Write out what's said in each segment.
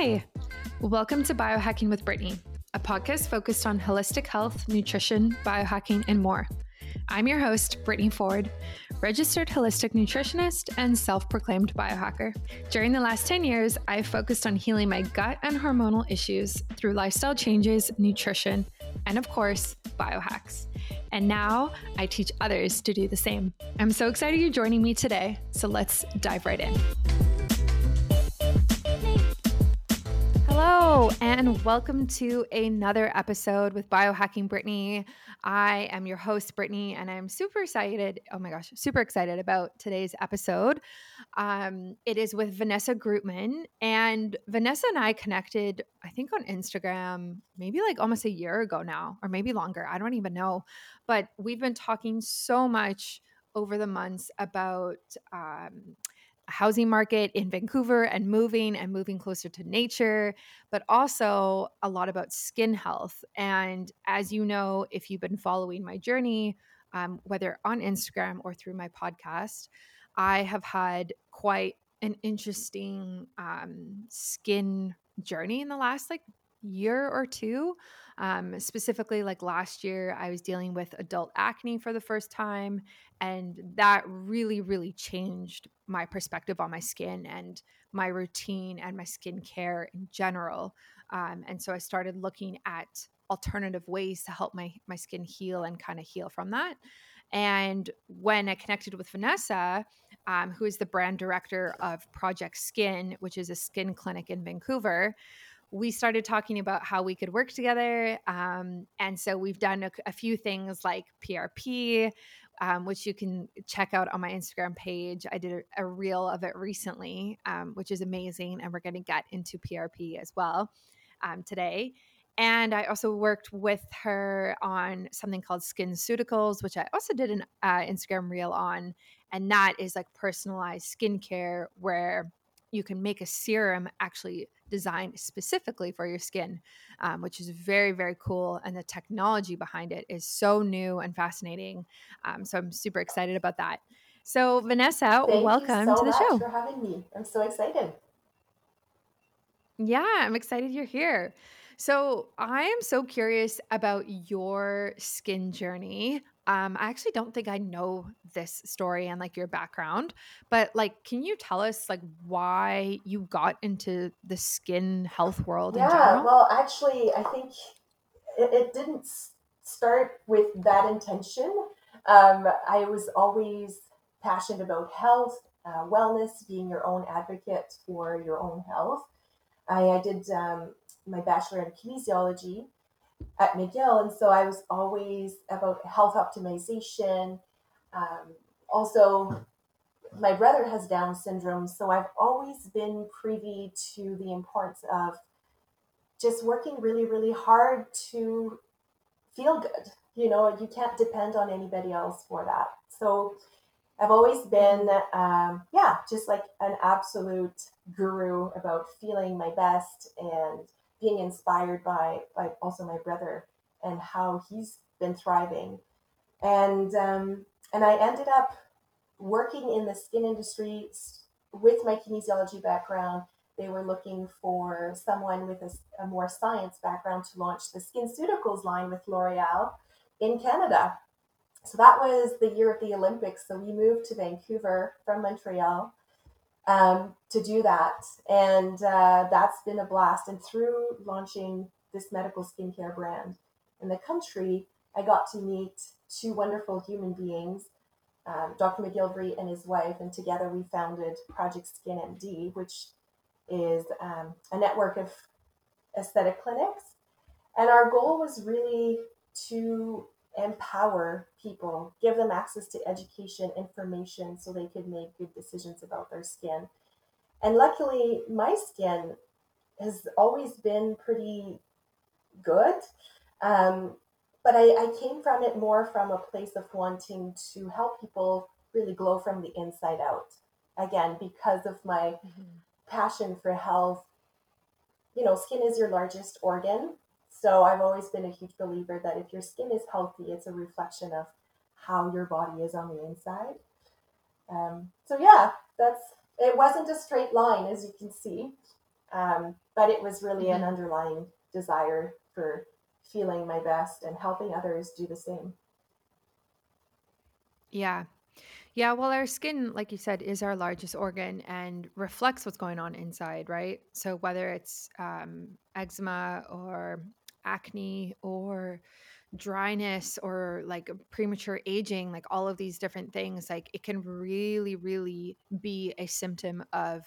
Hi, welcome to Biohacking with Brittany, a podcast focused on holistic health, nutrition, biohacking, and more. I'm your host, Brittany Ford, registered holistic nutritionist and self proclaimed biohacker. During the last 10 years, I've focused on healing my gut and hormonal issues through lifestyle changes, nutrition, and of course, biohacks. And now I teach others to do the same. I'm so excited you're joining me today, so let's dive right in. Hello, and welcome to another episode with Biohacking Brittany. I am your host, Brittany, and I'm super excited. Oh my gosh, super excited about today's episode. Um, it is with Vanessa Grootman, and Vanessa and I connected, I think, on Instagram, maybe like almost a year ago now, or maybe longer. I don't even know. But we've been talking so much over the months about um, housing market in Vancouver and moving and moving closer to nature, but also a lot about skin health. And as you know, if you've been following my journey, um, whether on Instagram or through my podcast, I have had quite an interesting um, skin journey in the last like year or two. Um, specifically, like last year, I was dealing with adult acne for the first time. And that really, really changed my perspective on my skin and my routine and my skincare in general. Um, and so I started looking at alternative ways to help my, my skin heal and kind of heal from that. And when I connected with Vanessa, um, who is the brand director of Project Skin, which is a skin clinic in Vancouver, we started talking about how we could work together. Um, and so we've done a, a few things like PRP, um, which you can check out on my Instagram page. I did a, a reel of it recently, um, which is amazing. And we're going to get into PRP as well um, today. And I also worked with her on something called Skin SkinCeuticals, which I also did an uh, Instagram reel on. And that is like personalized skincare where you can make a serum actually designed specifically for your skin, um, which is very, very cool. And the technology behind it is so new and fascinating. Um, so I'm super excited about that. So, Vanessa, Thank welcome so to the show. for having me. I'm so excited. Yeah, I'm excited you're here. So, I am so curious about your skin journey. Um, I actually don't think I know this story and like your background, but like, can you tell us like why you got into the skin health world Yeah, well, actually, I think it, it didn't start with that intention. Um, I was always passionate about health, uh, wellness, being your own advocate for your own health. I, I did um, my bachelor in kinesiology at McGill. And so I was always about health optimization. Um, also, my brother has Down syndrome, so I've always been privy to the importance of just working really, really hard to feel good. You know, you can't depend on anybody else for that. So I've always been, um, yeah, just like an absolute guru about feeling my best and being inspired by by also my brother and how he's been thriving. And um, and i ended up working in the skin industry with my kinesiology background. They were looking for someone with a, a more science background to launch the SkinCeuticals line with l'oreal in canada. So that was the year of the olympics. So we moved to vancouver from montreal um, to do that. And uh, that's been a blast. And through launching this medical skincare brand in the country, I got to meet two wonderful human beings, um, Dr. McGilvery and his wife, and together we founded Project Skin MD, which is um, a network of aesthetic clinics. And our goal was really to empower people, give them access to education, information, so they could make good decisions about their skin. And luckily, my skin has always been pretty good. Um, but I, I came from it more from a place of wanting to help people really glow from the inside out. Again, because of my mm-hmm. passion for health. You know, skin is your largest organ. So I've always been a huge believer that if your skin is healthy, it's a reflection of how your body is on the inside. Um, so yeah, that's it wasn't a straight line as you can see. Um, but it was really mm-hmm. an underlying desire for feeling my best and helping others do the same. Yeah. Yeah, well, our skin, like you said, is our largest organ and reflects what's going on inside, right? So whether it's um, eczema or acne or dryness or like premature aging, like all of these different things, like it can really, really be a symptom of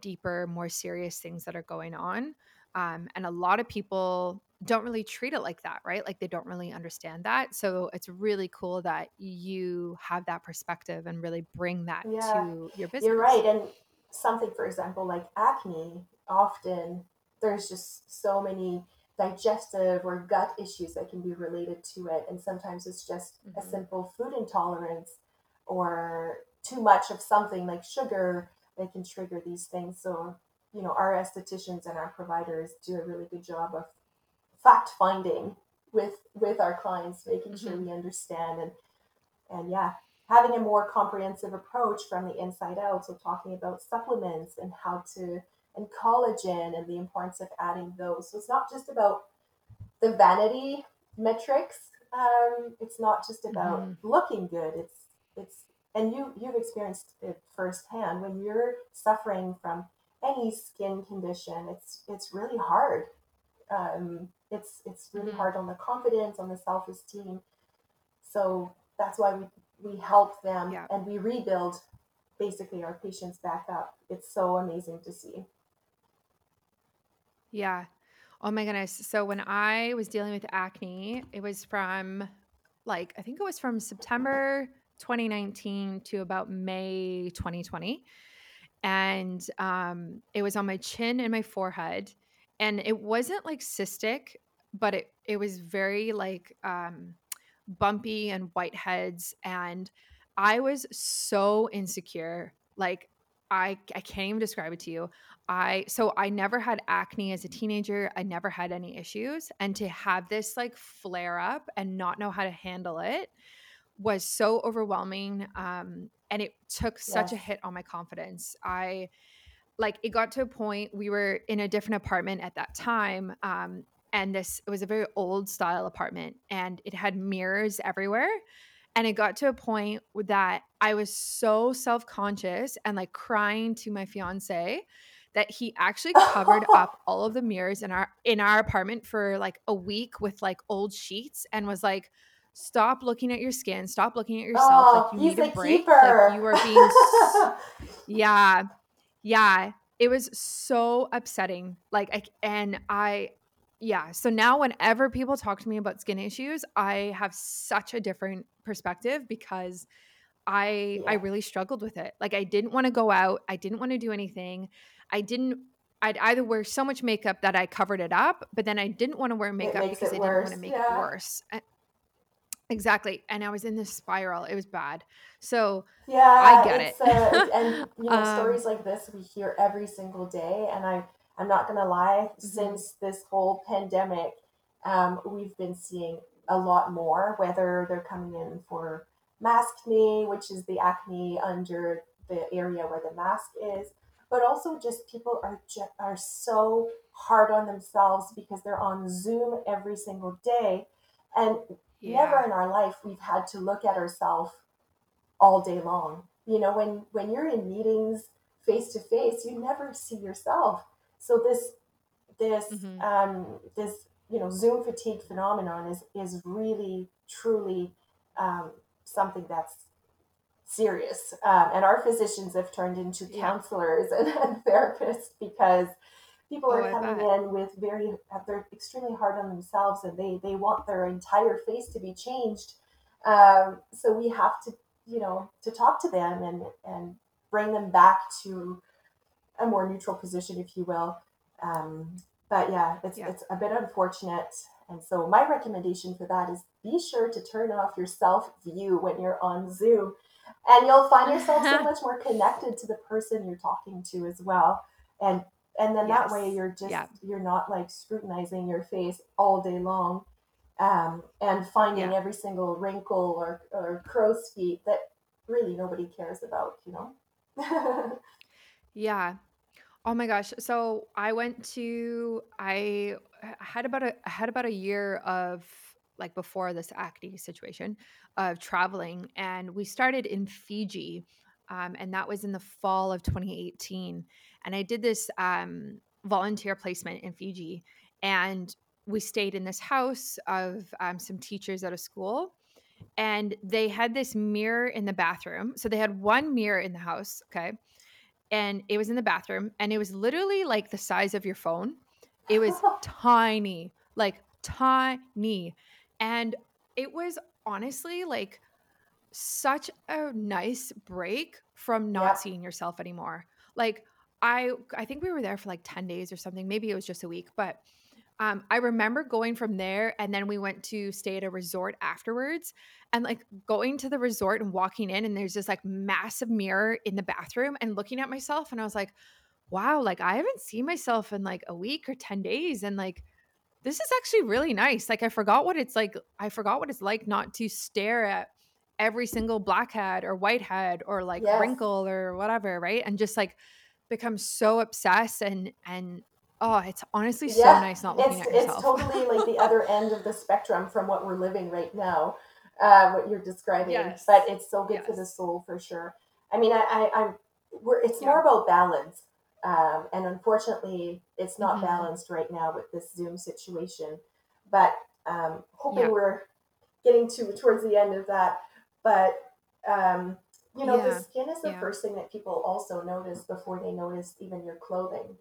deeper, more serious things that are going on. Um, and a lot of people don't really treat it like that, right? Like they don't really understand that. So it's really cool that you have that perspective and really bring that yeah, to your business. You're right. And something, for example, like acne, often there's just so many digestive or gut issues that can be related to it. And sometimes it's just mm-hmm. a simple food intolerance or too much of something like sugar that can trigger these things. So, you know, our estheticians and our providers do a really good job of fact finding with with our clients, making mm-hmm. sure we understand and and yeah, having a more comprehensive approach from the inside out. So talking about supplements and how to and collagen and the importance of adding those. So it's not just about the vanity metrics. Um, it's not just about mm-hmm. looking good. It's it's and you you've experienced it firsthand when you're suffering from any skin condition. It's it's really hard. Um, it's it's really mm-hmm. hard on the confidence, on the self esteem. So that's why we we help them yeah. and we rebuild basically our patients back up. It's so amazing to see. Yeah. Oh my goodness. So when I was dealing with acne, it was from like, I think it was from September 2019 to about May 2020. And um, it was on my chin and my forehead. And it wasn't like cystic, but it, it was very like um, bumpy and whiteheads. And I was so insecure. Like, I, I can't even describe it to you. I so I never had acne as a teenager. I never had any issues and to have this like flare up and not know how to handle it was so overwhelming um and it took such yes. a hit on my confidence. I like it got to a point we were in a different apartment at that time um and this it was a very old style apartment and it had mirrors everywhere and it got to a point that I was so self conscious and like crying to my fiance that he actually covered up all of the mirrors in our in our apartment for like a week with like old sheets and was like stop looking at your skin. Stop looking at yourself. Oh, like you need a break. Keeper. like you are being yeah. Yeah. It was so upsetting. Like I, and i yeah. So now whenever people talk to me about skin issues i have such a different perspective because i yeah. i really struggled with it. Like i didn't want to go out. I didn't want to do anything i didn't i'd either wear so much makeup that i covered it up but then i didn't want to wear makeup because i didn't want to make yeah. it worse exactly and i was in this spiral it was bad so yeah i get it uh, and you know um, stories like this we hear every single day and i I'm not going to lie, mm-hmm. since this whole pandemic, um, we've been seeing a lot more, whether they're coming in for maskne, which is the acne under the area where the mask is, but also just people are just, are so hard on themselves because they're on Zoom every single day, and yeah. never in our life we've had to look at ourselves all day long. You know, when when you're in meetings face to face, you never see yourself. So this this mm-hmm. um, this you know Zoom fatigue phenomenon is is really truly um, something that's serious. Um, and our physicians have turned into counselors and, and, therapists because people are oh, coming in with very they're extremely hard on themselves and they they want their entire face to be changed. Um, so we have to you know to talk to them and and bring them back to a more neutral position, if you will. Um, but yeah, it's yeah. it's a bit unfortunate. And so my recommendation for that is be sure to turn off your self view when you're on Zoom, and you'll find yourself so much more connected to the person you're talking to as well. And and then yes. that way you're just yeah. you're not like scrutinizing your face all day long um, and finding yeah. every single wrinkle or, or crow's feet that really nobody cares about you know yeah Oh my gosh. So I went to I had about a I had about a year of like before this acne situation of traveling and we started in Fiji. Um, and that was in the fall of 2018. And I did this um, volunteer placement in Fiji. And we stayed in this house of um, some teachers at a school. And they had this mirror in the bathroom. So they had one mirror in the house. Okay and it was in the bathroom and it was literally like the size of your phone. It was tiny, like tiny. And it was honestly like such a nice break from not Yeah. seeing yourself anymore. Like I I think we were there for like 10 days or something. Maybe it was just a week, but um, I remember going from there and then we went to stay at a resort afterwards and like going to the resort and walking in and there's this like massive mirror in the bathroom and looking at myself and I was like, wow, like I haven't seen myself in like a week or 10 days and like this is actually really nice. Like I forgot what it's like I forgot what it's like not to stare at every single blackhead or whitehead or like Yes. wrinkle or whatever, right? And just like become so obsessed and and oh, it's honestly so nice not looking it's at it's yourself. totally like the other end of the spectrum from what we're living right now, uh, what you're describing. Yes. But it's so good for the soul for sure. I mean, I, I I'm we're it's Yeah. more about balance, um, and unfortunately, it's not Mhm. balanced right now with this Zoom situation. But um, hoping Yeah. we're getting to towards the end of that. But um, you know, the skin is the Yeah. first thing that people also notice before they notice even your clothing.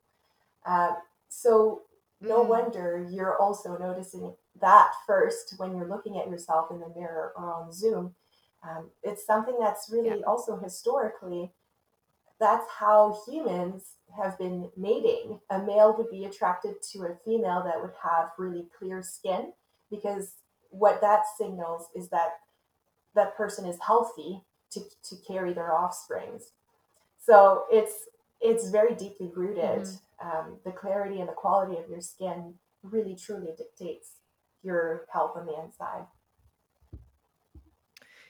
Uh, so no Mm. wonder you're also noticing that first when you're looking at yourself in the mirror or on Zoom. Um, it's something that's Yeah. really also historically, that's how humans have been mating. A male would be attracted to a female that would have really clear skin because what that signals is that that person is healthy to, to carry their offsprings. So it's it's very deeply rooted. Mhm. Um, the clarity and the quality of your skin really truly dictates your health on the inside.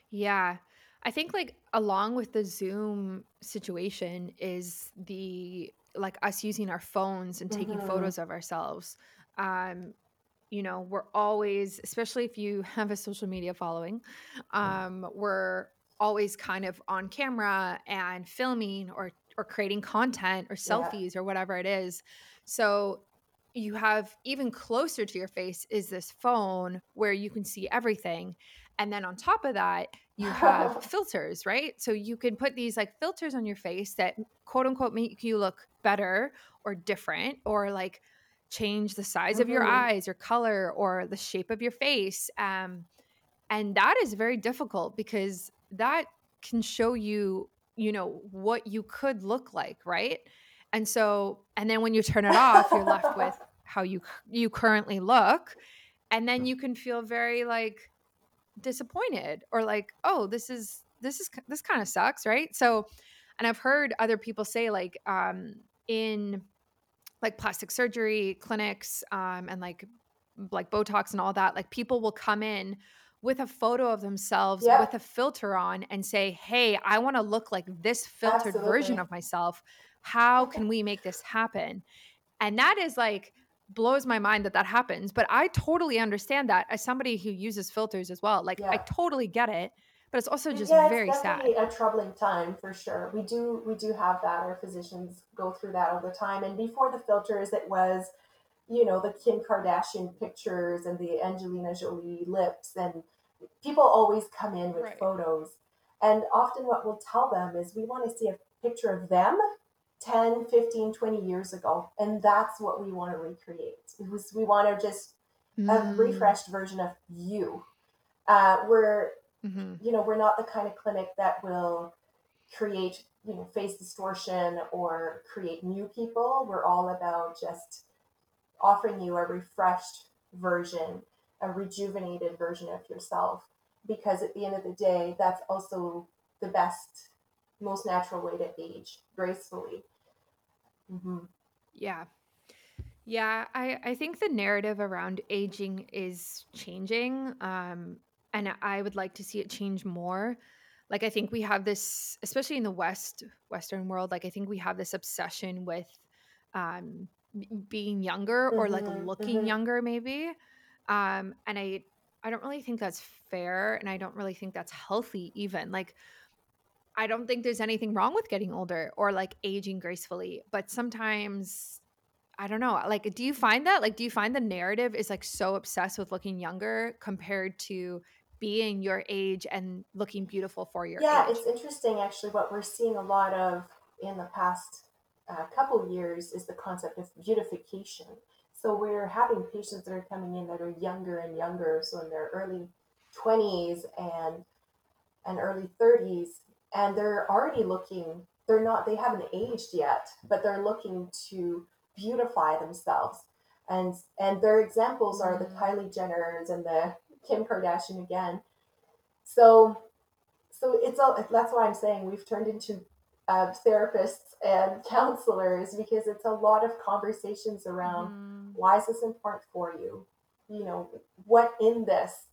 Yeah. I think like along with the Zoom situation is the like us using our phones and taking hmm photos of ourselves. Um, you know, we're always, especially if you have a social media following, um, we're always kind of on camera and filming or or creating content or Yeah. selfies or whatever it is. So you have even closer to your face is this phone where you can see everything. And then on top of that, you have filters, right? So you can put these like filters on your face that quote unquote make you look better or different or like change the size of your hmm eyes or color or the shape of your face. Um, and that is very difficult because that can show you, you know, what you could look like, right? And so, and then when you turn it off, you're left with how you you currently look, and then you can feel very like disappointed or like oh this is this is this kind of sucks right? So and i've heard other people say like um in like plastic surgery clinics um and like like botox and all that like people will come in with a photo of themselves yeah, with a filter on and say hey i want to look like this filtered version of myself. How can we make this happen? And that is like blows my mind that that happens. But I totally understand that as somebody who uses filters as well. Like I totally get it, but it's also just Yeah, it's very sad. definitely a troubling time for sure. We do we do have that. Our physicians go through that all the time. And before the filters, it was you know the Kim Kardashian pictures and the Angelina Jolie lips, and people always come in with Right. photos. And often, what we'll tell them is we want to see a picture of them 10, 15, 20 years ago, and that's what we want to recreate. It was, we want to just a Mm, refreshed version of you. Uh, we're hmm you know, we're not the kind of clinic that will create, you know, face distortion or create new people. We're all about just offering you a refreshed version, a rejuvenated version of yourself. Because at the end of the day, that's also the best, most natural way to age gracefully. hmm Yeah. Yeah. I, I think the narrative around aging is changing. Um, and I would like to see it change more. Like I think we have this, especially in the West, Western world, like I think we have this obsession with um being younger or like Mm-hmm, looking mm-hmm. younger maybe um and i i don't really think that's fair and i don't really think that's healthy even like i don't think there's anything wrong with getting older or like aging gracefully but sometimes i don't know like do you find that like do you find the narrative is like so obsessed with looking younger compared to being your age and looking beautiful for your age? Yeah, age it's interesting actually. What we're seeing a lot of in the past uh, couple years is the concept of beautification. So we're having patients that are coming in that are younger and younger, so in their early 20s and and early 30s, and they're already looking. They're not. They haven't aged yet, but they're looking to beautify themselves. And and their examples are the mm, Kylie Jenners and the Kim Kardashian again. So so it's all that's why i'm saying we've turned into uh, therapists and counselors because it's a lot of conversations around mhm, why is this important for you you know what in this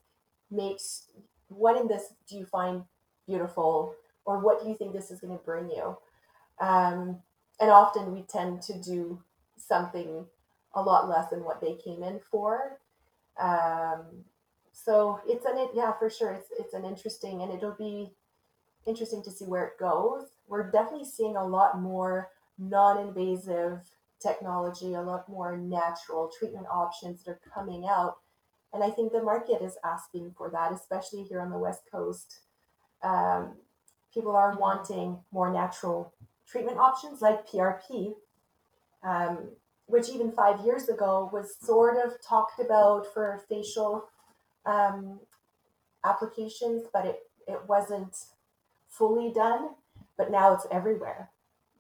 makes what in this do you find beautiful or what do you think this is going to bring you um, and often we tend to do something a lot less than what they came in for um, so it's an yeah for sure it's it's an interesting and it'll be interesting to see where it goes. We're definitely seeing a lot more non invasive technology, a lot more natural treatment options that are coming out. And I think the market is asking for that, especially here on the West Coast. Um, people are wanting more natural treatment options like PRP, um, which even five years ago was sort of talked about for facial um, applications, but it, it wasn't fully done, but now it's everywhere,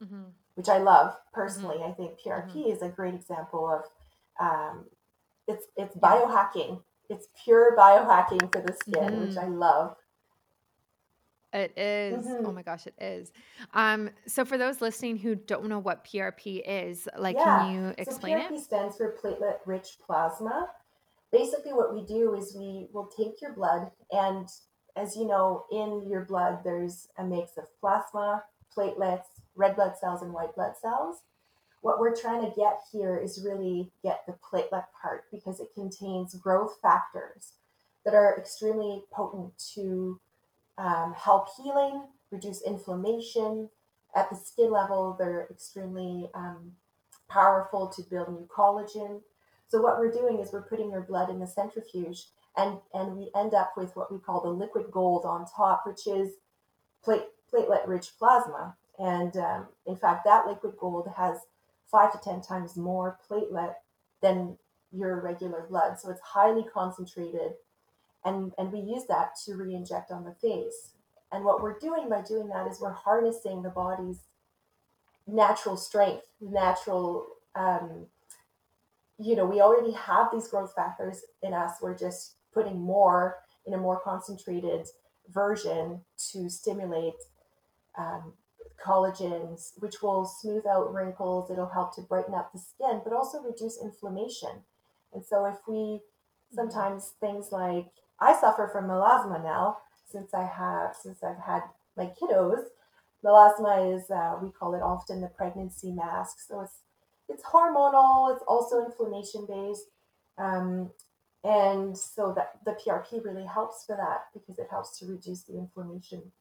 Mhm, which I love personally. I think. PRP is a great example of um, it's it's biohacking. It's pure biohacking for the skin, which I Mhm. love. It is. Oh hmm my gosh, it is. Um, so for those listening who don't know what PRP is, like, can Yeah. you So explain it? PRP stands for platelet rich plasma. Basically, what we do is we will take your blood, and as you know, in your blood, there's a mix of plasma, platelets, red blood cells, and white blood cells. what we're trying to get here is really get the platelet part because it contains growth factors that are extremely potent to um, help healing, reduce inflammation. At the skin level, they're extremely um, powerful to build new collagen. So what we're doing is we're putting your blood in the centrifuge and, and we end up with what we call the liquid gold on top, which is plate, platelet rich plasma. And um, in fact, that liquid gold has five to 10 times more platelet than your regular blood. So it's highly concentrated. And, and we use that to re inject on the face. And what we're doing by doing that is we're harnessing the body's natural strength, natural, um, you know, we already have these growth factors in us. We're just putting more in a more concentrated version to stimulate um, collagens, which will smooth out wrinkles. It'll help to brighten up the skin, but also reduce inflammation. And so, if we Mhm. sometimes things like I suffer from melasma now since I have since I've had my kiddos. Melasma is uh, we call it often the pregnancy mask. So it's it's hormonal. It's also inflammation based. Um, and so that the PRP really helps for that because it helps to reduce the inflammation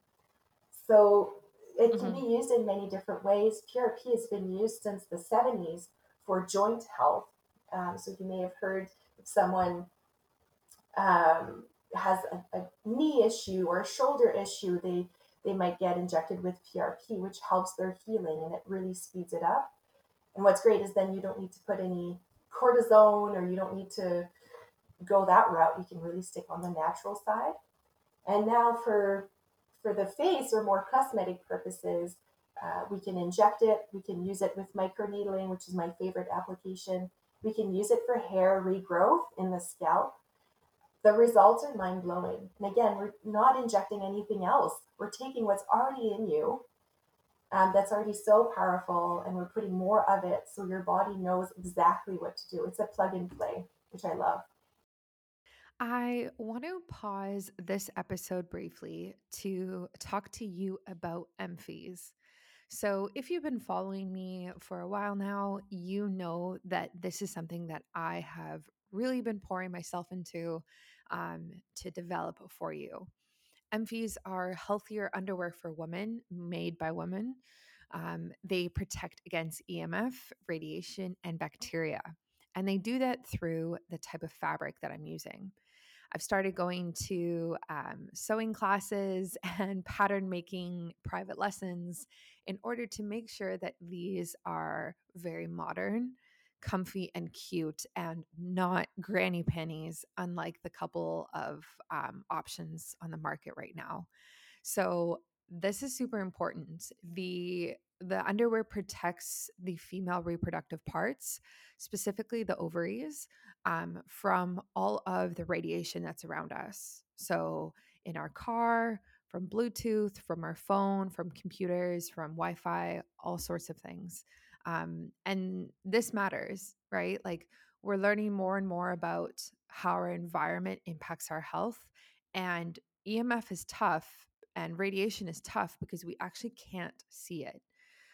so it can be Mhm. used in many different ways. PRP has been used since the 70s for joint health. Um, so you may have heard if someone um, has a, a, knee issue or a shoulder issue, they they might get injected with PRP, which helps their healing and it really speeds it up. And what's great is then you don't need to put any cortisone or you don't need to go that route. You can really stick on the natural side. And now for for the face or more cosmetic purposes, uh, we can inject it. We can use it with microneedling, which is my favorite application. We can use it for hair regrowth in the scalp. The results are mind blowing. And again, we're not injecting anything else. We're taking what's already in you um, that's already so powerful and we're putting more of it so your body knows exactly what to do. It's a plug and play, which I love. I want to pause this episode briefly to talk to you about Emfies. So, if you've been following me for a while now, you know that this is something that I have really been pouring myself into um, to develop for you. Emfies are healthier underwear for women made by women. Um, they protect against EMF, radiation, and bacteria. And they do that through the type of fabric that I'm using. I've started going to um, sewing classes and pattern making private lessons in order to make sure that these are very modern, comfy, and cute and not granny panties, unlike the couple of um, options on the market right now. So, this is super important. The the underwear protects the female reproductive parts, specifically the ovaries, um, from all of the radiation that's around us. So, in our car, from Bluetooth, from our phone, from computers, from Wi Fi, all sorts of things. Um, and this matters, right? Like, we're learning more and more about how our environment impacts our health. And EMF is tough and radiation is tough because we actually can't see it.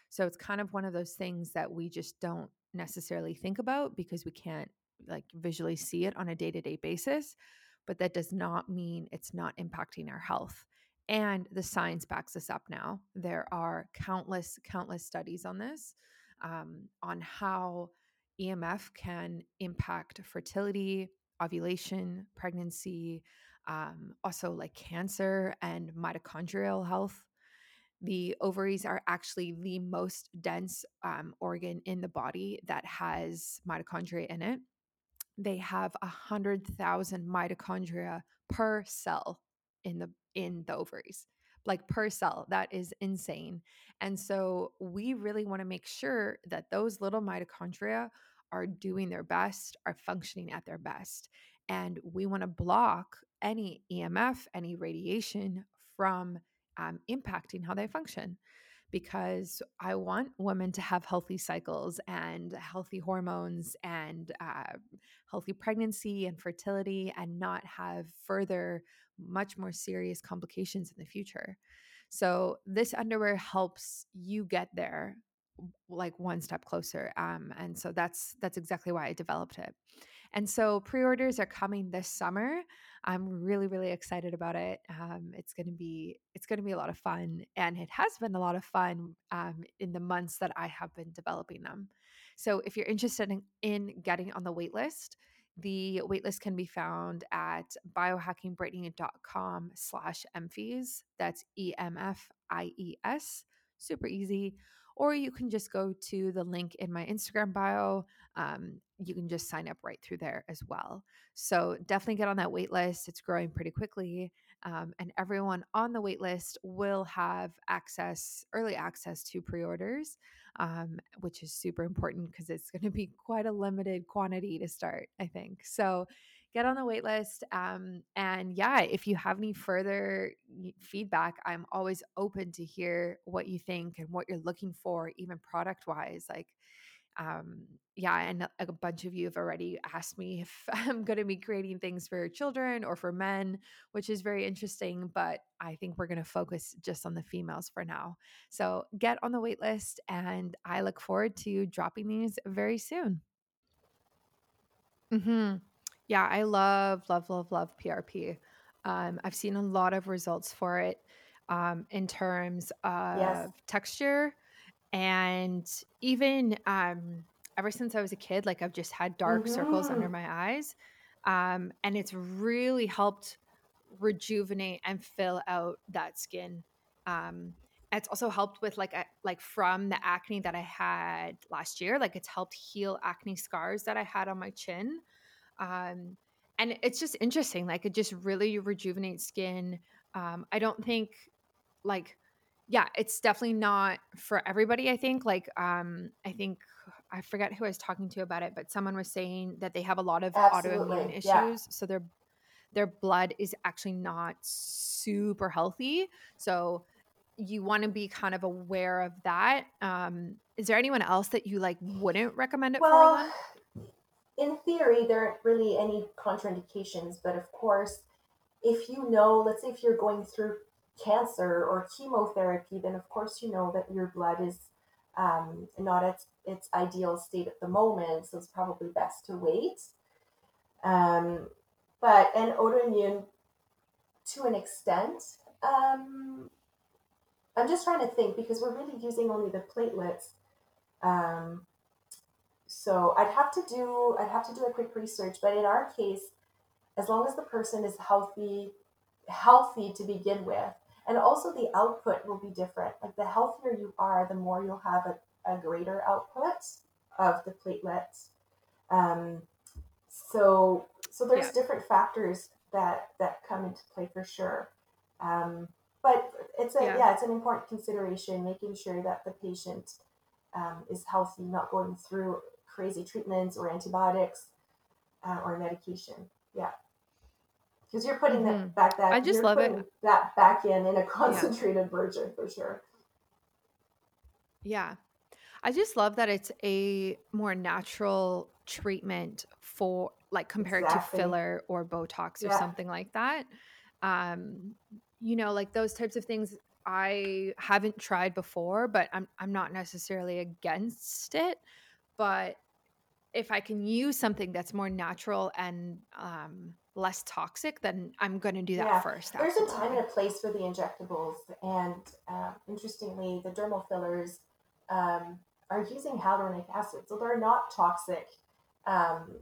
So it's kind of one of those things that we just don't necessarily think about because we can't like visually see it on a day-to-day basis, but that does not mean it's not impacting our health. And the science backs us up now. There are countless, countless studies on this, um, on how EMF can impact fertility, ovulation, pregnancy, um, also like cancer and mitochondrial health. The ovaries are actually the most dense um, organ in the body that has mitochondria in it. They have a hundred thousand mitochondria per cell in the in the ovaries like per cell. That is insane. And so we really want to make sure that those little mitochondria are doing their best, are functioning at their best. And we want to block any EMF, any radiation from um, impacting how they function because I want women to have healthy cycles and healthy hormones and uh, healthy pregnancy and fertility and not have further, much more serious complications in the future. So, this underwear helps you get there like one step closer um, and so that's that's exactly why i developed it and so pre-orders are coming this summer i'm really really excited about it um, it's to be it's to be a lot of fun and it has been a lot of fun um, in the months that i have been developing them so if you're interested in, in getting on the waitlist, the waitlist can be found at biohackingbrittany.com slash. That's E-M-F-I-E-S. Super easy or you can just go to the link in my Instagram bio. Um, you can just sign up right through there as well. So definitely get on that wait list. It's growing pretty quickly. Um, and everyone on the wait list will have access, early access to pre orders, um, which is super important because it's going to be quite a limited quantity to start, I think. So get on the wait list. Um, and yeah, if you have any further feedback, I'm always open to hear what you think and what you're looking for, even product wise. Like, um, yeah, and a bunch of you have already asked me if I'm going to be creating things for children or for men, which is very interesting. But I think we're going to focus just on the females for now. So get on the wait list, and I look forward to dropping these very soon. Mm-hmm. Yeah, I love, love, love, love PRP. Um, I've seen a lot of results for it um, in terms of Yes. texture and even um, ever since I was a kid, like I've just had dark circles under Mm-hmm. my eyes. Um, and it's really helped rejuvenate and fill out that skin. Um, it's also helped with like a, like from the acne that I had last year. Like it's helped heal acne scars that I had on my chin. Um, and it's just interesting. Like it just really rejuvenates skin. Um, I don't think like yeah, it's definitely not for everybody, I think. Like um I think I forget who I was talking to about it, but someone was saying that they have a lot of autoimmune Absolutely. Yeah. issues, so their their blood is actually not super healthy. So you want to be kind of aware of that. Um is there anyone else that you like wouldn't recommend it for Well, in theory, there aren't really any contraindications, but of course, if you know, let's say if you're going through cancer or chemotherapy, then of course you know that your blood is um, not at its ideal state at the moment, so it's probably best to wait. Um, but and autoimmune, to an extent, um, I'm just trying to think because we're really using only the platelets. Um, so I'd have to do I'd have to do a quick research, but in our case, as long as the person is healthy, healthy to begin with, and also the output will be different. Like the healthier you are, the more you'll have a, a greater output of the platelets. Um, so so there's yeah. different factors that that come into play for sure. Um, but it's a yeah. yeah. it's an important consideration making sure that the patient um, is healthy, not going through crazy treatments or antibiotics uh, or medication. Yeah because you're putting mm-hmm. that back that I just love it that back in in a concentrated yeah. version for sure. Yeah. I just love that it's a more natural treatment for like compared exactly. to filler or Botox or yeah. something like that. Um, you know, like those types of things I haven't tried before, but I'm I'm not necessarily against it. But if I can use something that's more natural and um, less toxic, then I'm going to do that yeah. first. There's absolutely. a time and a place for the injectables, and uh, interestingly, the dermal fillers um, are using hyaluronic acid, so they're not toxic. Um,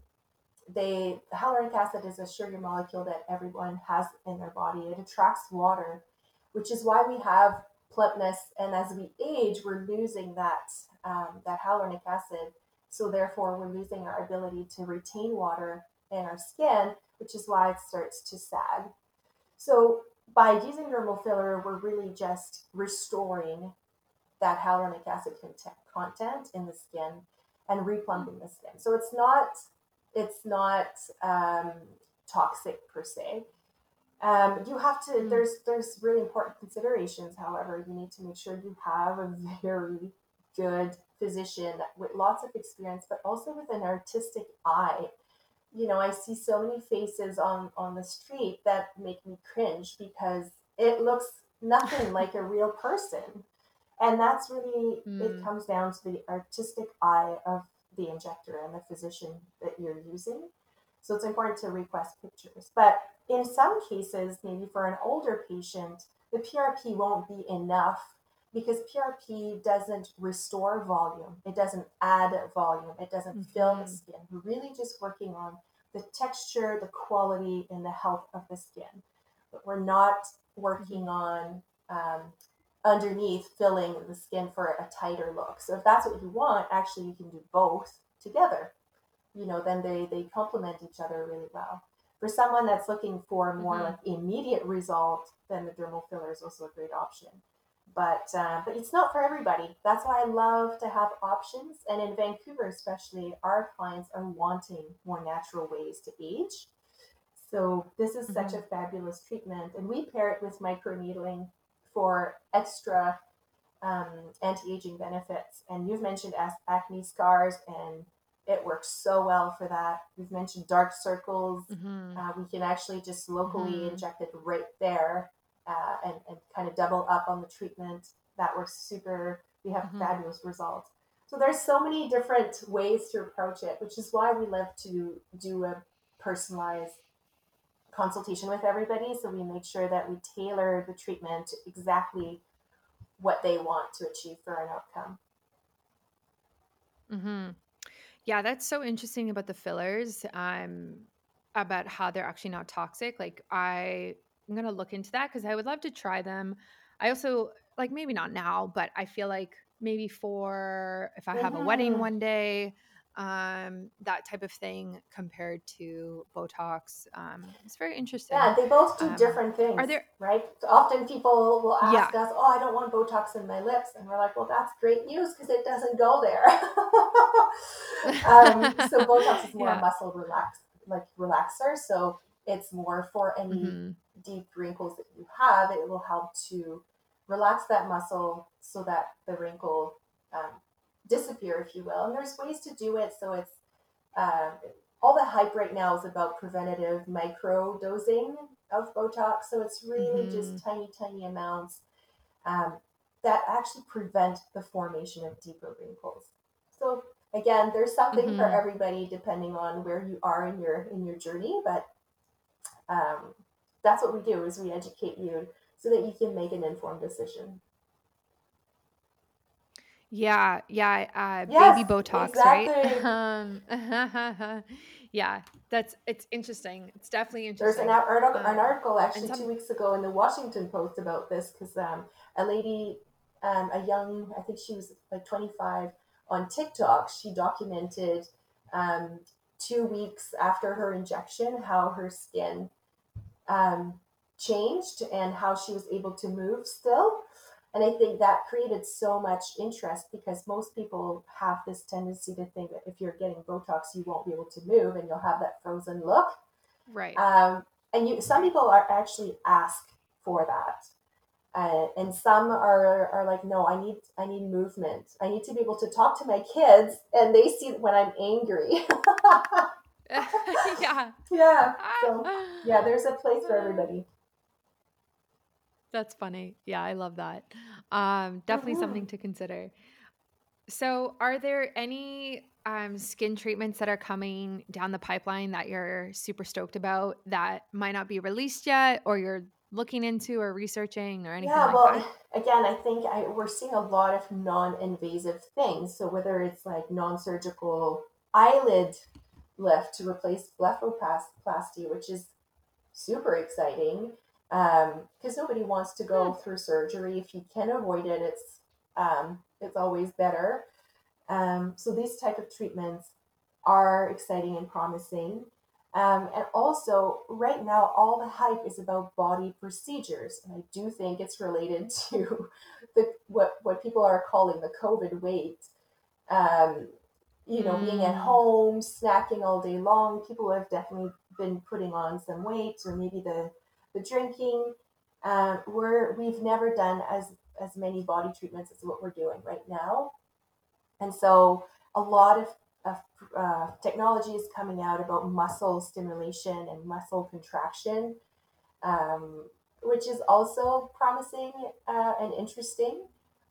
they hyaluronic acid is a sugar molecule that everyone has in their body. It attracts water, which is why we have plumpness, and as we age, we're losing that um, that hyaluronic acid. So therefore, we're losing our ability to retain water in our skin, which is why it starts to sag. So by using dermal filler, we're really just restoring that hyaluronic acid content in the skin and replumping the skin. So it's not it's not um, toxic per se. Um, you have to mm. there's there's really important considerations. However, you need to make sure you have a very good physician with lots of experience, but also with an artistic eye you know, I see so many faces on on the street that make me cringe because it looks nothing like a real person. And that's really mm. it comes down to the artistic eye of the injector and the physician that you're using. So it's important to request pictures. But in some cases, maybe for an older patient, the PRP won't be enough because PRP doesn't restore volume, it doesn't add volume, it doesn't mm-hmm. fill the skin. We're really just working on the texture, the quality, and the health of the skin. But we're not working mm-hmm. on um, underneath filling the skin for a tighter look. So if that's what you want, actually you can do both together. You know, then they they complement each other really well. For someone that's looking for more mm-hmm. like immediate result, then the dermal filler is also a great option but uh, but it's not for everybody. That's why I love to have options. And in Vancouver, especially, our clients are wanting more natural ways to age. So this is mm-hmm. such a fabulous treatment, and we pair it with microneedling for extra um, anti-aging benefits. And you've mentioned acne scars, and it works so well for that. We've mentioned dark circles. Mm-hmm. Uh, we can actually just locally mm-hmm. inject it right there uh, and, and kind of double up on the treatment. That works super. We have mm-hmm. fabulous results. So there's so many different ways to approach it, which is why we love to do a personalized consultation with everybody. So we make sure that we tailor the treatment exactly what they want to achieve for an outcome. Mm-hmm. Yeah, that's so interesting about the fillers. Um, about how they're actually not toxic. Like I I'm gonna look into that because I would love to try them. I also like maybe not now, but I feel like maybe for if I have a wedding one day, um, that type of thing compared to Botox. Um, it's very interesting. Yeah, they both do um, different things. Are there right? So often people will ask yeah. us, "Oh, I don't want Botox in my lips," and we're like, "Well, that's great news because it doesn't go there." um, so Botox is more yeah. a muscle relax, like relaxer. So it's more for any mm-hmm. Deep wrinkles that you have. It will help to relax that muscle so that the wrinkle um, disappear, if you will. And there's ways to do it. So it's uh, all the hype right now is about preventative micro dosing of Botox. So it's really Mhm. just tiny, tiny amounts um, that actually prevent the formation of deeper wrinkles. So again, there's something for Mhm. everybody depending on where you are in your in your journey, but um, that's what we do is we educate you so that you can make an informed decision. Yeah, yeah, uh, Yes, baby Botox, right? Um, yeah, that's it's interesting. It's definitely There's an, interesting. ar- article, an Um, article actually two some, weeks ago in the Washington Post about this because um, a lady, um, a young, I think she was like 25 on TikTok, she documented um, two weeks after her injection how her skin um, changed and how she was able to move still. And I think that created so much interest because most people have this tendency to think that if you're getting Botox, you won't be able to move and you'll have that frozen look. right. Um, and you, some people are actually ask for that. Uh, and some are, are like, no, I need I need movement. I need to be able to talk to my kids, and they see when I'm angry. yeah. yeah. So yeah, there's a place for everybody. That's funny. Yeah, I love that. Um, definitely hmm something to consider. So, are there any um, skin treatments that are coming down the pipeline that you're super stoked about that might not be released yet, or you're looking into or researching or anything Yeah, like well, that? again, I think I, we're seeing a lot of non-invasive things. So whether it's like non-surgical eyelid lift to replace blepharoplasty, which is super exciting, because nobody wants to Hmm, go through surgery. If you can avoid it, it's um, it's always better. Um, so these type of treatments are exciting and promising. Um, and also, right now, all the hype is about body procedures, and I do think it's related to the what what people are calling the COVID weight. Um, you know, being at Mm, home, snacking all day long, people have definitely been putting on some weight, or maybe the the drinking. Um, we're we've never done as as many body treatments as what we're doing right now and so a lot of, of uh, technology is coming out about muscle stimulation and muscle contraction, um, which is also promising uh, and interesting.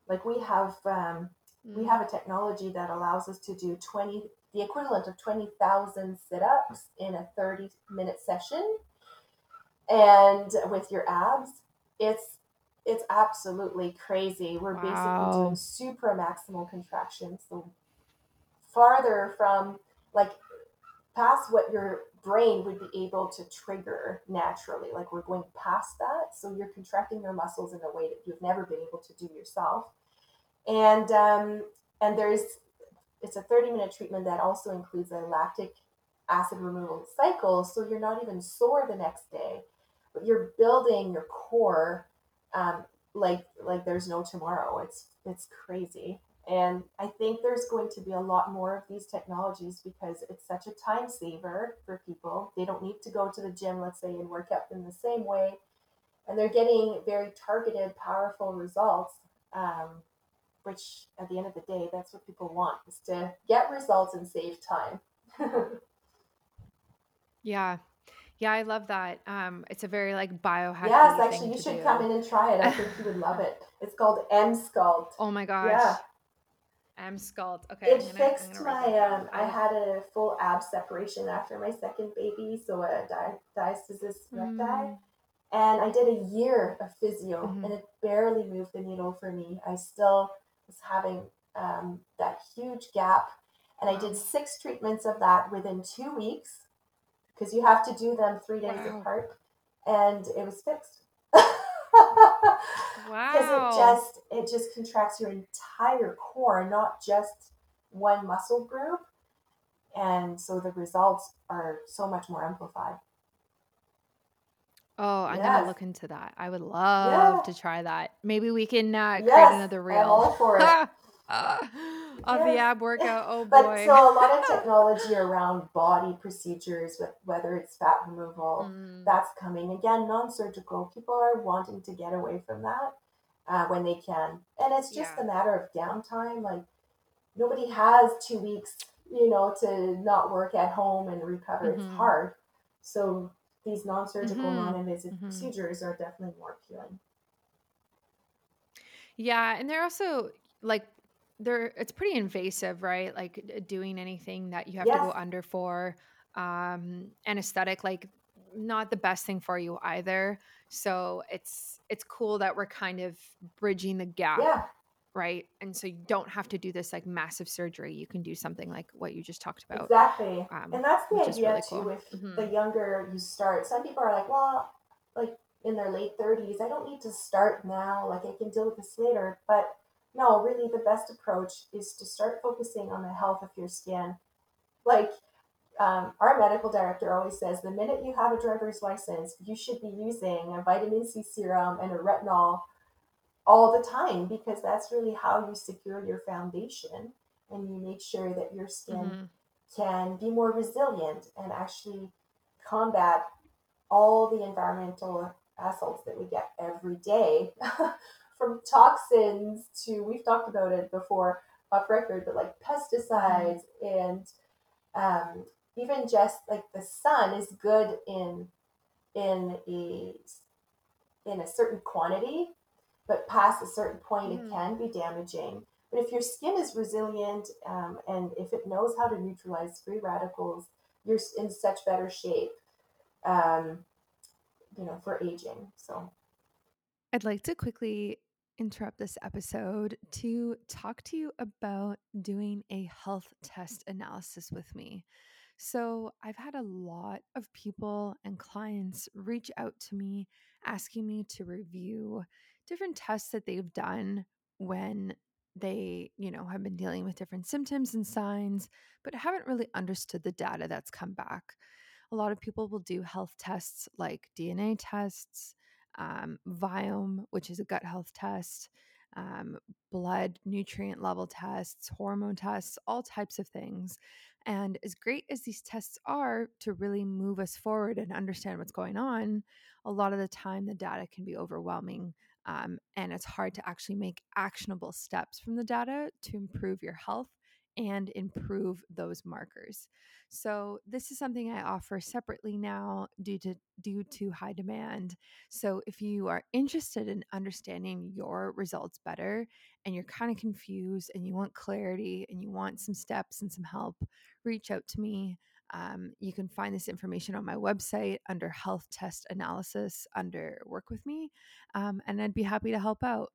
Like we have, um, we mm. have a technology that allows us to do 20, the equivalent of 20,000 sit-ups in a 30 minute session. And with your abs it's it's absolutely crazy. We're basically doing super maximal contractions so farther from like past what your brain would be able to trigger naturally like we're going past that. So you're contracting your muscles in a way that you've never been able to do yourself and um, and there's it's a 30 minute treatment that also includes a lactic acid removal cycle so you're not even sore the next day. But you're building your core um, like like there's no tomorrow. It's it's crazy. And i think there's going to be a lot more of these technologies because it's such a time saver for people. They don't need to go to the gym let's say and work out in the same way. And they're getting very targeted powerful results um, which at the end of the day, that's what people want is to get results and save time. Yeah. Yeah, I love that. Um, it's a very like yes, biohacky thing actually, you should come in and try it. I think you would love it. It's called Emsculpt. Oh my Yeah, gosh. Emsculpt. Okay, it I'm gonna fixed my. Um, I had a full ab separation after my second baby, so a di- diastasis recti, mm, and I did a year of physio, mhm. and it barely moved the needle for me. I still was having um, that huge gap, and I did six treatments of that within two weeks because you have to do them three days Wow. apart, and it was fixed. wow. Because it just it just contracts your entire core, not just one muscle group, and so the results are so much more amplified. Oh, I'm gonna Yes, look into that. I would love yeah, to try that. Maybe we can uh, create yes, another I'm reel all for it. of the Yes. ab workout. Oh But so a lot of technology around body procedures, wh- whether it's fat removal, Mm, that's coming. Again, non-surgical. People are wanting to get away from that uh, when they can. And it's just yeah. a matter of downtime. Like nobody has two weeks, you know, to not work at home and recover. It's hmm hard. So these non-surgical, Mhm. non-invasive Mhm. procedures are definitely more appealing. Yeah, and they're also like they're it's pretty invasive, right? Like doing anything that you have to go under for um anesthetic like not the best thing for you either. So it's it's cool that we're kind of bridging the gap, yeah, right? And so you don't have to do this like massive surgery. You can do something like what you just talked about, exactly. um And that's the idea really too. cool. If the Mhm. younger you start, some people are like, well, like in their late 30s, I don't need to start now. Like I can deal with this later. But no, really, the best approach is to start focusing on the health of your skin. Like um, our medical director always says, the minute you have a driver's license, you should be using a vitamin C serum and a retinol all the time because that's really how you secure your foundation and you make sure that your skin Mhm. can be more resilient and actually combat all the environmental assaults that we get every day from toxins to we've talked about it before off record but like pesticides and um, even just like the sun is good in in a in a certain quantity but past a certain point it Mhm. can be damaging but if your skin is resilient um, and if it knows how to neutralize free radicals you're in such better shape um, you know for aging so I'd like to quickly interrupt this episode to talk to you about doing a health test analysis with me. So, I've had a lot of people and clients reach out to me asking me to review different tests that they've done when they, you know, have been dealing with different symptoms and signs, but haven't really understood the data that's come back. A lot of people will do health tests like DNA tests, um, Viome, which is a gut health test, um, blood nutrient level tests, hormone tests, all types of things. And as great as these tests are to really move us forward and understand what's going on, a lot of the time the data can be overwhelming. Um, and it's hard to actually make actionable steps from the data to improve your health and improve those markers. So this is something I offer separately now due to due to high demand. So if you are interested in understanding your results better and you're kind of confused and you want clarity and you want some steps and some help, reach out to me. Um, you can find this information on my website under health test analysis under work with me. Um, and I'd be happy to help out.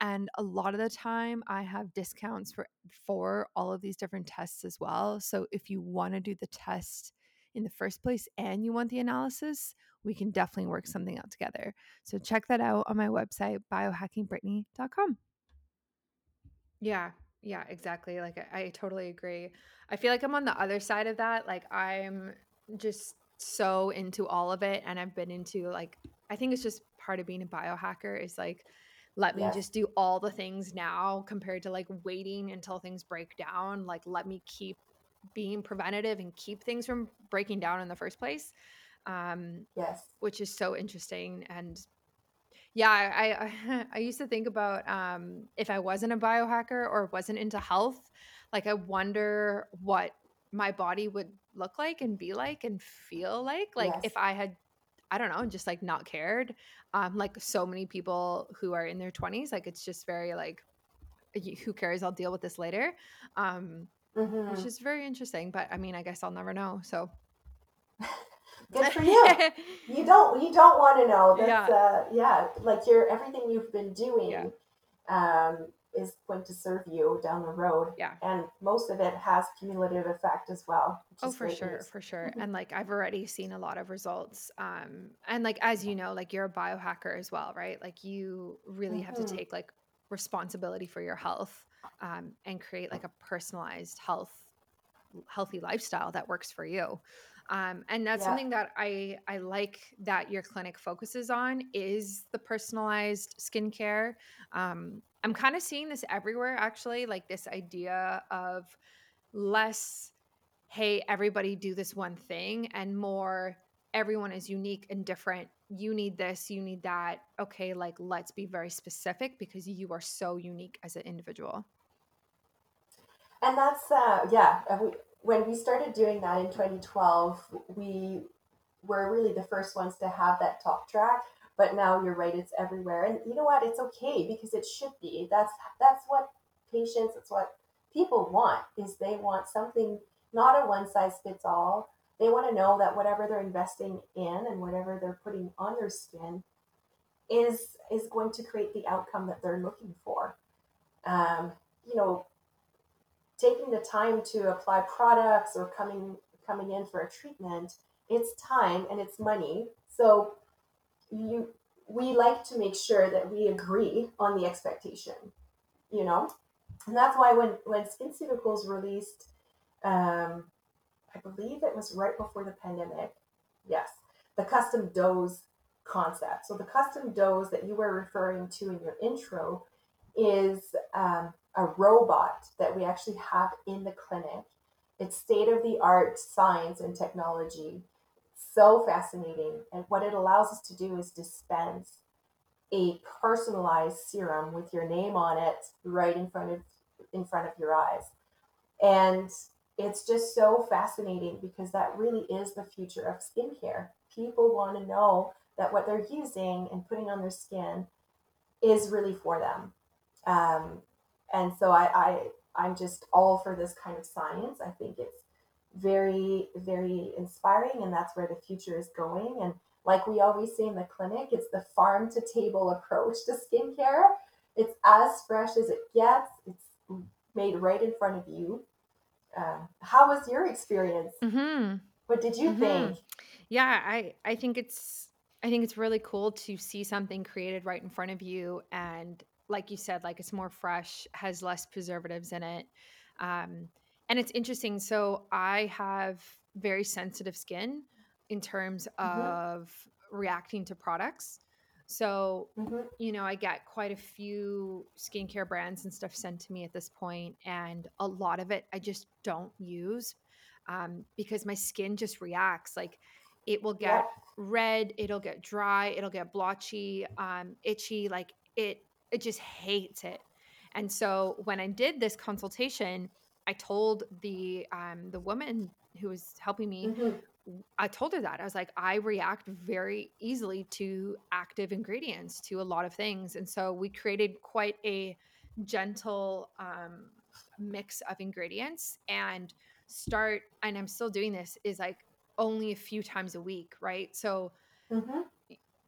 And a lot of the time, I have discounts for for all of these different tests as well. So if you want to do the test in the first place and you want the analysis, we can definitely work something out together. So check that out on my website, biohackingbrittany.com. Yeah, yeah, exactly. Like I, I totally agree. I feel like I'm on the other side of that. Like I'm just so into all of it and I've been into like I think it's just part of being a biohacker is like let me yes just do all the things now compared to like waiting until things break down. Like let me keep being preventative and keep things from breaking down in the first place. Um yes which is so interesting and yeah, I I, I used to think about um, if I wasn't a biohacker or wasn't into health, like I wonder what my body would look like and be like and feel like, like yes if I had, I don't know, just like not cared. Um, like so many people who are in their twenties, like it's just very like, who cares? I'll deal with this later. Um, which hmm is very interesting. But I mean, I guess I'll never know. So good for you you don't you don't want to know that's yeah, uh yeah like your everything you've been yeah, doing um is going to serve you down the road yeah. and most of it has cumulative effect as well Oh, for sure, news for sure. And like I've already seen a lot of results. Um, and like as you know, like you're a biohacker as well, right? Like you really have to hmm take like responsibility for your health um, and create like a personalized health healthy lifestyle that works for you. Um, and that's yeah something that I I like that your clinic focuses on is the personalized skincare. Um, I'm kind of seeing this everywhere actually, like this idea of less hey, everybody do this one thing, and more everyone is unique and different. You need this, you need that. Okay, like let's be very specific because you are so unique as an individual. and that's uh yeah we, when we started doing that in 2012 we we're really the first ones to have that talk track but now you're right it's everywhere. And you know what? It's okay because it should be. That's that's what patients that's what people want is they want something not a one size fits all. They want to know that whatever they're investing in and whatever they're putting on their skin is is going to create the outcome that they're looking for. Um, you know taking the time to apply products or coming coming in for a treatment it's time and it's money. So you we like to make sure that we agree on the expectation you know? And that's why when when SkinCeuticals released um, i believe it was right before the pandemic yes the custom dose concept. So the custom dose that you were referring to in your intro is um, a robot that we actually have in the clinic it's state of the art science and technology so fascinating. And what it allows us to do is dispense a personalized serum with your name on it right in front of in front of your eyes. And it's just so fascinating because that really is the future of skincare. People want to know that what they're using and putting on their skin is really for them. Um, and so I, I I'm just all for this kind of science. I think it's very, very inspiring, and that's where the future is going. And like we always say in the clinic, it's the farm to table approach to skincare. It's as fresh as it gets. It's made right in front of you. Um, how was your experience? Mm-hmm. What did you Mm-hmm. think? Yeah, I I think it's I think it's really cool to see something created right in front of you and like you said, like it's more fresh, has less preservatives in it. Um, and it's interesting. So I have very sensitive skin in terms hmm of reacting to products. So, hmm you know, I get quite a few skincare brands and stuff sent to me at this point, and a lot of it I just don't use um, because my skin just reacts. Like it will get Yep. red, it'll get dry, it'll get blotchy, um, itchy. Like it, it just hates it. And so when I did this consultation, I told the um, the woman who was helping me hmm I told her that. I was like, I react very easily to active ingredients, to a lot of things. And so we created quite a gentle um, mix of ingredients and start, and I'm still doing this, is like only a few times a week, right? So hmm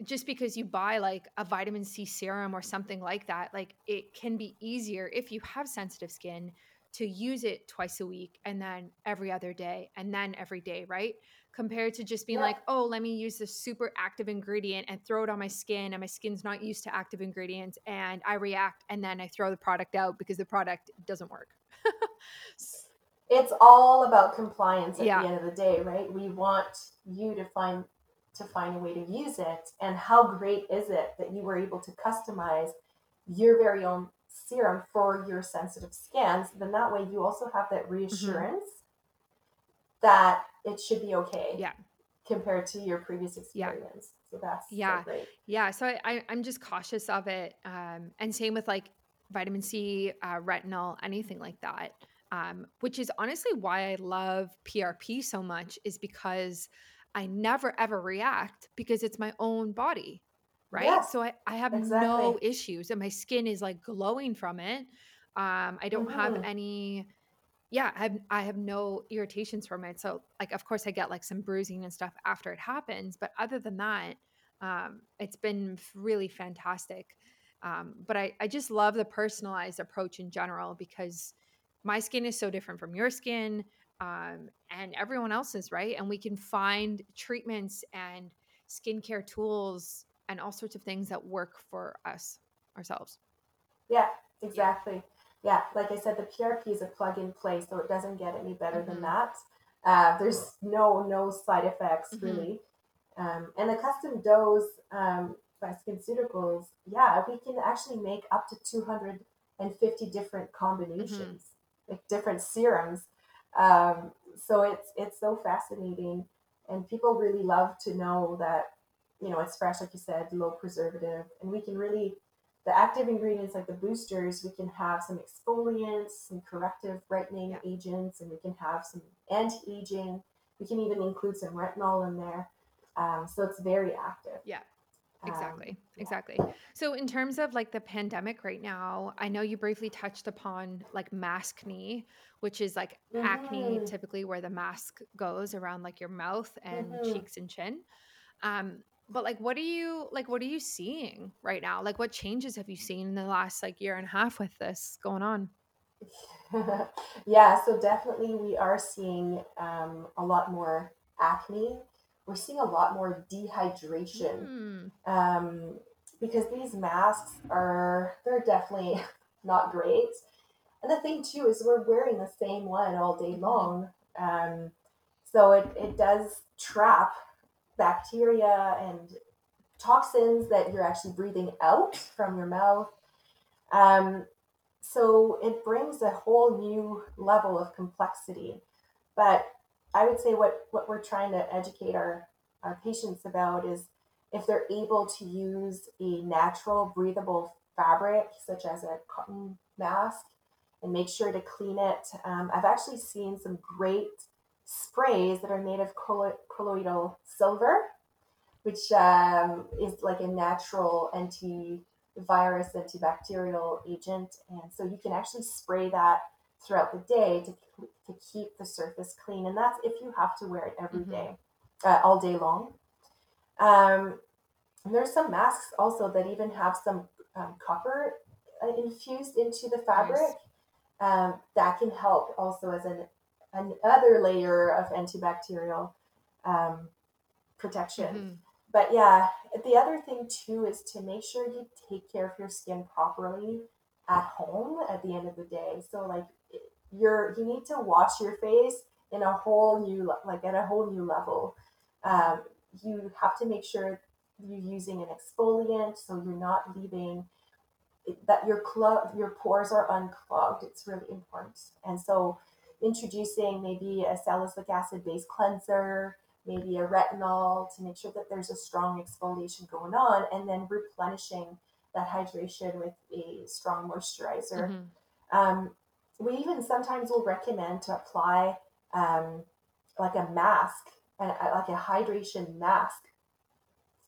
just because you buy like a vitamin C serum or something like that, like it can be easier if you have sensitive skin to use it twice a week and then every other day and then every day, right? Compared to just being like, oh, let me use this super active ingredient and throw it on my skin and my skin's not used to active ingredients and I react and then I throw the product out because the product doesn't work. It's all about compliance at the end of the day, right? We want you to find to find a way to use it. And how great is it that you were able to customize your very own serum for your sensitive skin? So then that way you also have that hmm reassurance that it should be okay Yeah. compared to your previous Yeah. experience. So that's so Yeah. great. Yeah. So I, I, I'm just cautious of it. Um, and same with like vitamin C, uh, retinol, anything like that. Um, which is honestly why I love PRP so much, is because I never ever react because it's my own body. Right. Yes, So I, I have no issues and my skin is like glowing from it. Um, I don't have hmm any yeah, I have I have no irritations from it. So like of course I get like some bruising and stuff after it happens, but other than that, um, it's been really fantastic. Um, but I, I just love the personalized approach in general because my skin is so different from your skin um, and everyone else's, right? And we can find treatments and skincare tools and all sorts of things that work for us ourselves. Yeah, exactly. Yeah, like I said, the PRP is a plug and play, so it doesn't get any better than hmm that. Uh, there's no no side effects hmm really, um, and the custom dose um, by SkinCeuticals, yeah, we can actually make up to 250 different hmm combinations, like different serums. Um, so it's it's so fascinating, and people really love to know that you know it's fresh, like you said, low preservative, and we can really the active ingredients like the boosters, we can have some exfoliants, some corrective brightening Yeah. agents, and we can have some anti-aging. We can even include some retinol in there. Um, so it's very active. Yeah. Exactly. Um, yeah. Exactly. So in terms of like the pandemic right now, I know you briefly touched upon like maskne, which is like mm-hmm. acne typically where the mask goes around like your mouth and mm-hmm. cheeks and chin. Um but like what are you like what are you seeing right now? Like what changes have you seen in the last like year and a half with this going on? yeah, so definitely we are seeing um, a lot more acne. We're seeing a lot more dehydration mm. um, because these masks are they're definitely not great. And the thing too is we're wearing the same one all day mm-hmm. long, um, so it it does trap bacteria and toxins that you're actually breathing out from your mouth. Um, so it brings a whole new level of complexity. But I would say what, what we're trying to educate our, our patients about is if they're able to use a natural breathable fabric, such as a cotton mask, and make sure to clean it. Um, I've actually seen some great sprays that are made of colloidal silver, which um, is like a natural anti virus antibacterial agent. And so you can actually spray that throughout the day to, to keep the surface clean. And that's if you have to wear it every mm-hmm. day, uh, all day long. Um, there's some masks also that even have some um, copper uh, infused into the fabric. Nice. Um, that can help also as an another layer of antibacterial um, protection. Mm-hmm. But yeah, the other thing too is to make sure you take care of your skin properly at home at the end of the day. So like you're you need to wash your face in a whole new like at a whole new level. Um, you have to make sure you're using an exfoliant so you're not leaving that your clog your pores are unclogged. It's really important. And so introducing maybe a salicylic acid based cleanser maybe a retinol to make sure that there's a strong exfoliation going on, and then replenishing that hydration with a strong moisturizer. Mm-hmm. Um, we even sometimes will recommend to apply um, like a mask, uh, like a hydration mask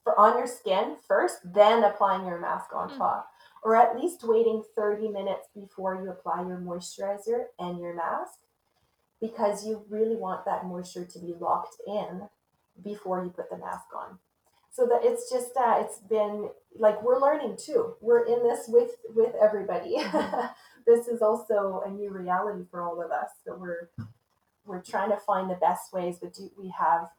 for on your skin first, then applying your mask on mm-hmm. top, or at least waiting 30 minutes before you apply your moisturizer and your mask because you really want that moisture to be locked in before you put the mask on. So that it's just uh, it's been like we're learning too. We're in this with with everybody. This is also a new reality for all of us. So we're we're trying to find the best ways, but do, we have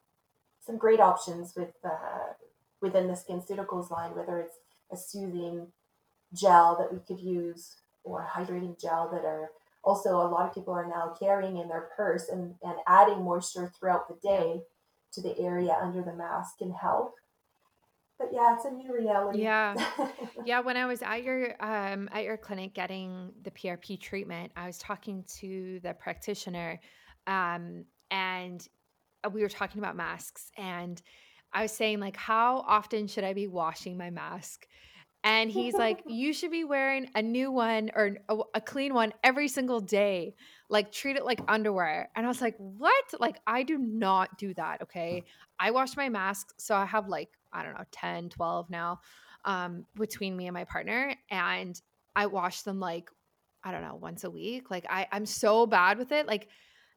some great options with uh, within the SkinCeuticals line, whether it's a soothing gel that we could use or hydrating gel that are also a lot of people are now carrying in their purse and, and adding moisture throughout the day to the area under the mask can help but yeah it's a new reality yeah yeah when i was at your um at your clinic getting the prp treatment i was talking to the practitioner um and we were talking about masks and i was saying like how often should i be washing my mask and he's like, You should be wearing a new one or a, a, clean one every single day. Like, treat it like underwear. And I was like, What? Like, I do not do that. Okay. I wash my mask. So I have like, I don't know, 10, 12 now um, between me and my partner. And I wash them like, I don't know, once a week. Like, I, I'm so bad with it. Like,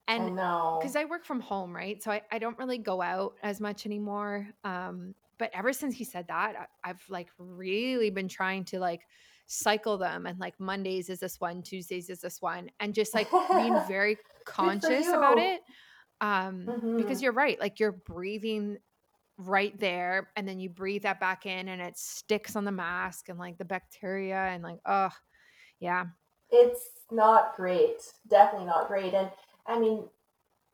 and because I, I, work from home, right? So I, I don't really go out as much anymore. Um, but ever since he said that i've like really been trying to like cycle them and like mondays is this one tuesdays is this one and just like being very conscious about it um mm-hmm. because you're right like you're breathing right there and then you breathe that back in and it sticks on the mask and like the bacteria and like oh yeah it's not great definitely not great and i mean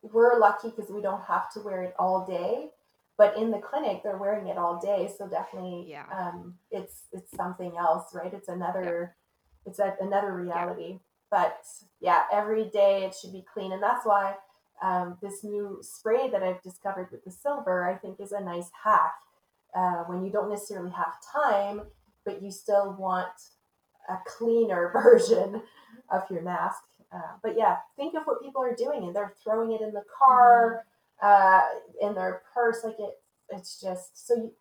we're lucky because we don't have to wear it all day but in the clinic they're wearing it all day so definitely yeah. um, it's it's something else right it's another yeah. it's a, another reality yeah. but yeah every day it should be clean and that's why um, this new spray that i've discovered with the silver i think is a nice hack uh, when you don't necessarily have time but you still want a cleaner version of your mask uh, but yeah think of what people are doing and they're throwing it in the car mm-hmm uh, in their purse. Like it, it's just so you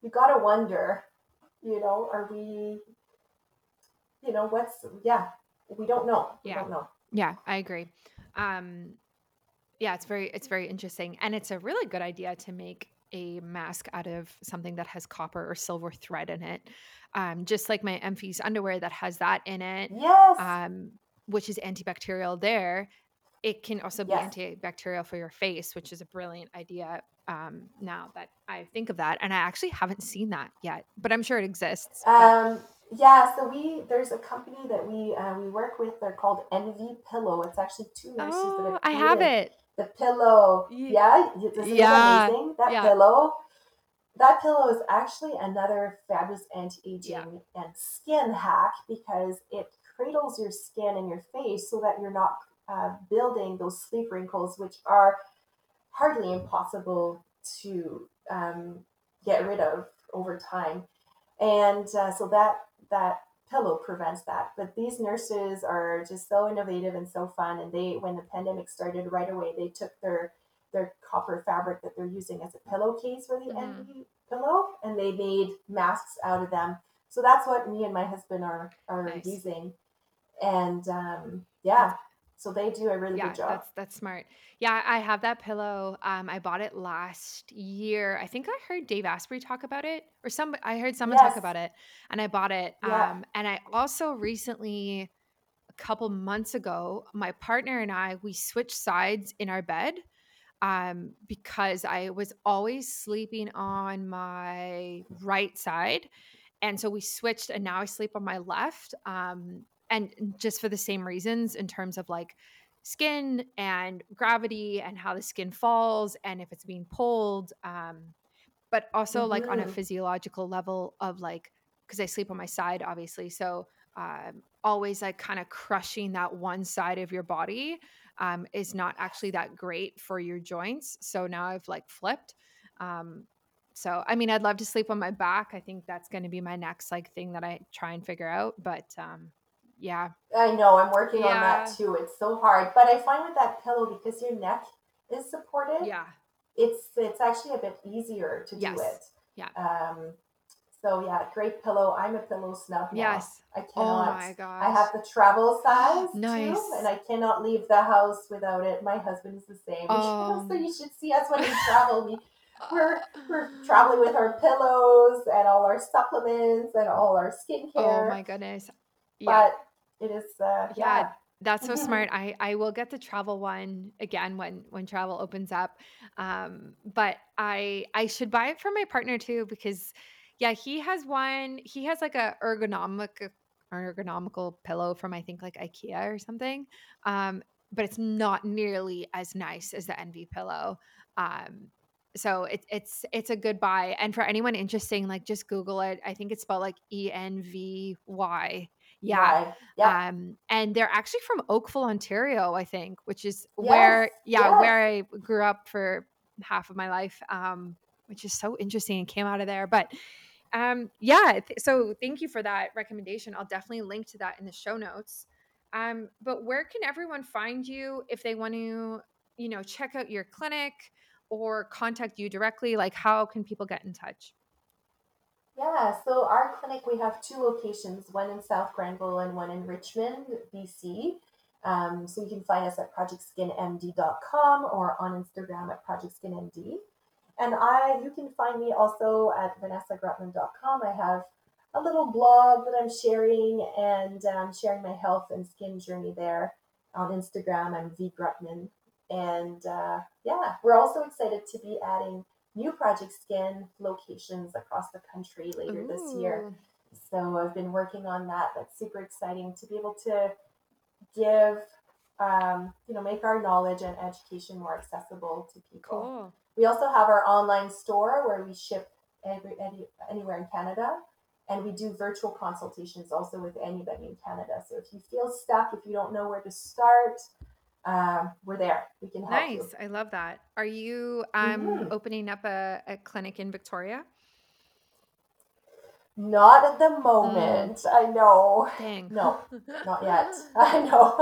you got to wonder, you know, are we, you know, what's yeah, we don't know. We Yeah. don't know. Yeah, I agree. Um, yeah, it's very it's very interesting, and it's a really good idea to make a mask out of something that has copper or silver thread in it. Um, just like my Emfies underwear that has that in it, Yes, um, which is antibacterial. There, it can also be yes. antibacterial for your face, which is a brilliant idea. Um, now that I think of that, and I actually haven't seen that yet, but I'm sure it exists. But Um, yeah, so we there's a company that we uh, we work with. They're called Envy Pillow. It's actually two nurses that oh, have I have it. The pillow. Yeah, isn't Yeah, amazing? That yeah, pillow. That pillow is actually another fabulous anti-aging and skin hack because it cradles your skin and your face so that you're not uh, building those sleep wrinkles, which are hardly impossible to um, get rid of over time. And uh, so that that pillow prevents that. But these nurses are just so innovative and so fun. And they, when the pandemic started, right away they took their their copper fabric that they're using as a pillowcase for the hmm envy pillow, and they made masks out of them. So that's what me and my husband are are Nice. using. And um, yeah, so they do a really yeah, good job. that's that's smart. Yeah, I have that pillow. Um, I bought it last year. I think I heard Dave Asprey talk about it, or some I heard someone talk about it, and I bought it. yeah. Um, and I also recently, a couple months ago, my partner and I we switched sides in our bed um, because I was always sleeping on my right side. And so we switched, and now I sleep on my left. Um, and just for the same reasons, in terms of like skin and gravity and how the skin falls and if it's being pulled. Um, but also like on a Mm-hmm. physiological level of like, because I sleep on my side, obviously. So um, always like kind of crushing that one side of your body um, is not actually that great for your joints. So now I've like flipped. Um, so I mean, I'd love to sleep on my back. I think that's going to be my next like thing that I try and figure out. But um, yeah, I know I'm working on that too. It's so hard, but I find with that pillow because your neck is supported, yeah, it's it's actually a bit easier to do it. yeah, Um, so yeah, great pillow. I'm a pillow snub now. yes. I Oh cannot. my I have the travel size too, and I cannot leave the house without it. My husband is the same. so Um, you should see us when we travel. We we're we're traveling with our pillows and all our supplements and all our skincare. oh my goodness, yeah. but it is uh Yeah, yeah. that's so smart. I I will get the travel one again when when travel opens up. Um, but I I should buy it for my partner too because yeah, he has one. He has like a ergonomic ergonomical pillow from I think like IKEA or something. Um, but it's not nearly as nice as the Envy pillow. Um, so it's it's it's a good buy. And for anyone interesting, like just Google it. I think it's spelled like E N V Y. Yeah, Why? Yep. um, and they're actually from Oakville, Ontario, I think, which is Yes. where, yeah, Yes. where I grew up for half of my life, um, which is so interesting and came out of there. But um, yeah, th- so thank you for that recommendation. I'll definitely link to that in the show notes. Um, but where can everyone find you if they want to, you know, check out your clinic or contact you directly? Like, how can people get in touch? Yeah, so our clinic, we have two locations, one in South Granville and one in Richmond, BC. Um, so you can find us at projectskinmd.com or on Instagram at projectskinmd. And I, you can find me also at vanessagrutman.com. I have a little blog that I'm sharing and um, sharing my health and skin journey there. On Instagram, I'm V Grutman. And uh, yeah, we're also excited to be adding new Project Skin locations across the country later this year. So I've been working on that. That's super exciting to be able to give, um, you know, make our knowledge and education more accessible to people. cool. We also have our online store where we ship every, any, anywhere in Canada. And we do virtual consultations also with anybody in Canada. So if you feel stuck, if you don't know where to start, um, we're there. We can help you. Nice. I love that. Are you um hmm opening up a, a clinic in Victoria? Not at the moment. Mm. I know. Dang. No, not yet. I know.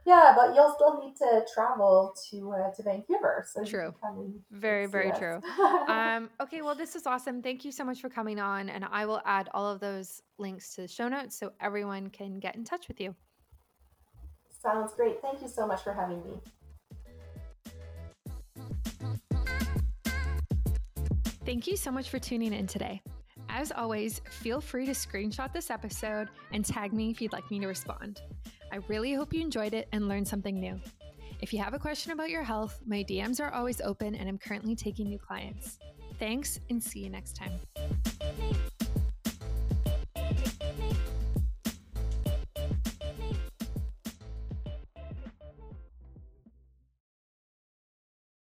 yeah, but you'll still need to travel to uh, to Vancouver. So true. Very, very true. um, okay, well, this is awesome. Thank you so much for coming on, and I will add all of those links to the show notes so everyone can get in touch with you. Sounds great. Thank you so much for having me. Thank you so much for tuning in today. As always, feel free to screenshot this episode and tag me if you'd like me to respond. I really hope you enjoyed it and learned something new. If you have a question about your health, my DMs are always open and I'm currently taking new clients. Thanks and see you next time.